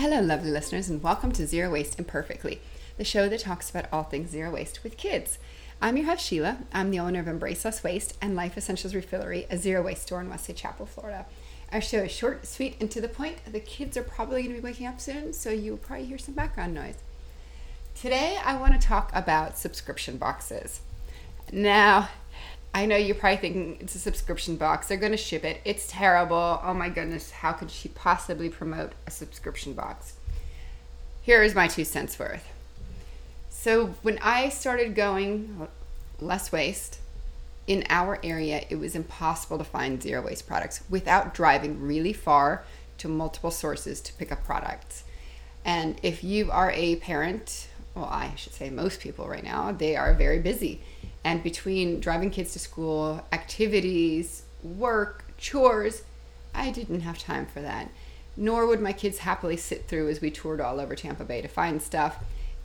Hello, lovely listeners, and welcome to Zero Waste Imperfectly, the show that talks about all things zero waste with kids. I'm your host, Sheila. I'm the owner of Embrace Less Waste and Life Essentials Refillery, a zero waste store in Wesley Chapel, Florida. Our show is short, sweet, and to the point. The kids are probably going to be waking up soon, so you'll probably hear some background noise. Today, I want to talk about subscription boxes. Now, I know you're probably thinking it's a subscription box. They're going to ship it. It's terrible. Oh my goodness. How could she possibly promote a subscription box? Here is my two cents worth. So, when I started going less waste in our area, it was impossible to find zero waste products without driving really far to multiple sources to pick up products. And if you are a parent, well, I should say most people right now, they are very busy and between driving kids to school, activities, work, chores, I didn't have time for that. Nor would my kids happily sit through as we toured all over Tampa Bay to find stuff.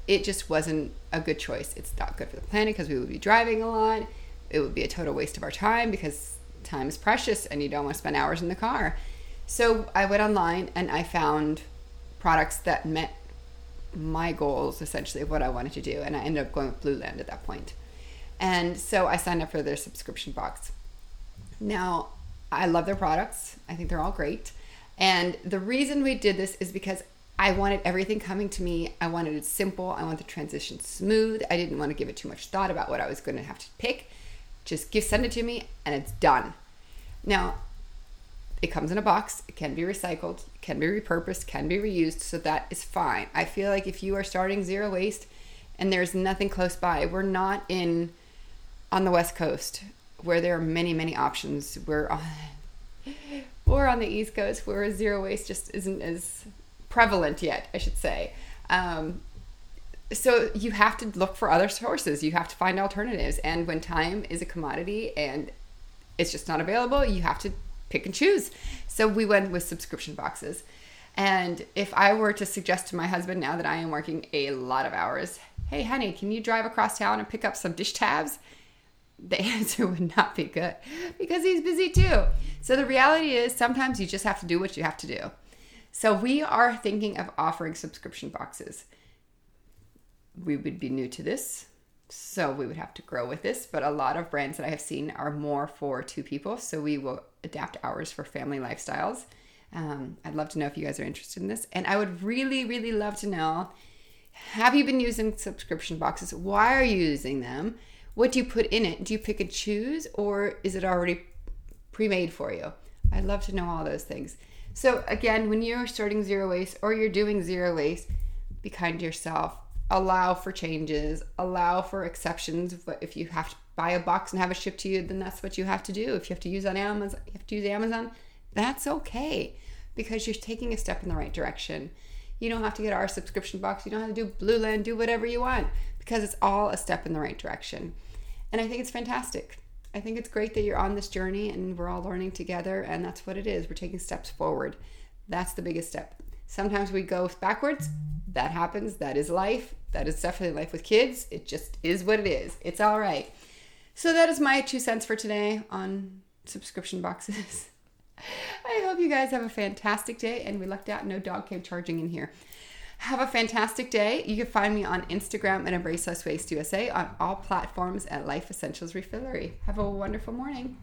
It just wasn't a good choice. It's not good for the planet because we would be driving a lot. It would be a total waste of our time because time is precious and you don't want to spend hours in the car. So I went online and I found products that met my goals essentially of what I wanted to do. And I ended up going with Blueland at that point. And so I signed up for their subscription box. Now, I love their products. I think they're all great. And the reason we did this is because I wanted everything coming to me. I wanted it simple. I want the transition smooth. I didn't want to give it too much thought about what I was going to have to pick. Just give send it to me and it's done. Now, it comes in a box. It can be recycled, can be repurposed, can be reused, so that is fine. I feel like if you are starting zero waste and there's nothing close by, we're not in on the West Coast where there are many, many options. We're on, or on the East Coast where zero waste just isn't as prevalent yet, I should say. Um, so you have to look for other sources. You have to find alternatives. And when time is a commodity and it's just not available, you have to pick and choose. So we went with subscription boxes. And if I were to suggest to my husband now that I am working a lot of hours, hey, honey, can you drive across town and pick up some dish tabs? The answer would not be good because he's busy too. So the reality is sometimes you just have to do what you have to do. So we are thinking of offering subscription boxes. We would be new to this, so we would have to grow with this, but a lot of brands that I have seen are more for two people, so we will adapt ours for family lifestyles. Um, I'd love to know if you guys are interested in this. And I would really, really love to know have you been using subscription boxes? Why are you using them? What do you put in it? Do you pick and choose or is it already pre made for you? I'd love to know all those things. So, again, when you're starting zero waste or you're doing zero waste, be kind to yourself. Allow for changes, allow for exceptions. If you have to buy a box and have it shipped to you, then that's what you have to do. If you have to use on Amazon, you have to use Amazon, that's okay because you're taking a step in the right direction. You don't have to get our subscription box. You don't have to do Blueland, do whatever you want because it's all a step in the right direction. And I think it's fantastic. I think it's great that you're on this journey and we're all learning together, and that's what it is. We're taking steps forward. That's the biggest step. Sometimes we go backwards. That happens. That is life. That is definitely life with kids. It just is what it is. It's all right. So, that is my two cents for today on subscription boxes. I hope you guys have a fantastic day, and we lucked out. No dog came charging in here. Have a fantastic day. You can find me on Instagram at Embrace Waste USA on all platforms at Life Essentials Refillery. Have a wonderful morning.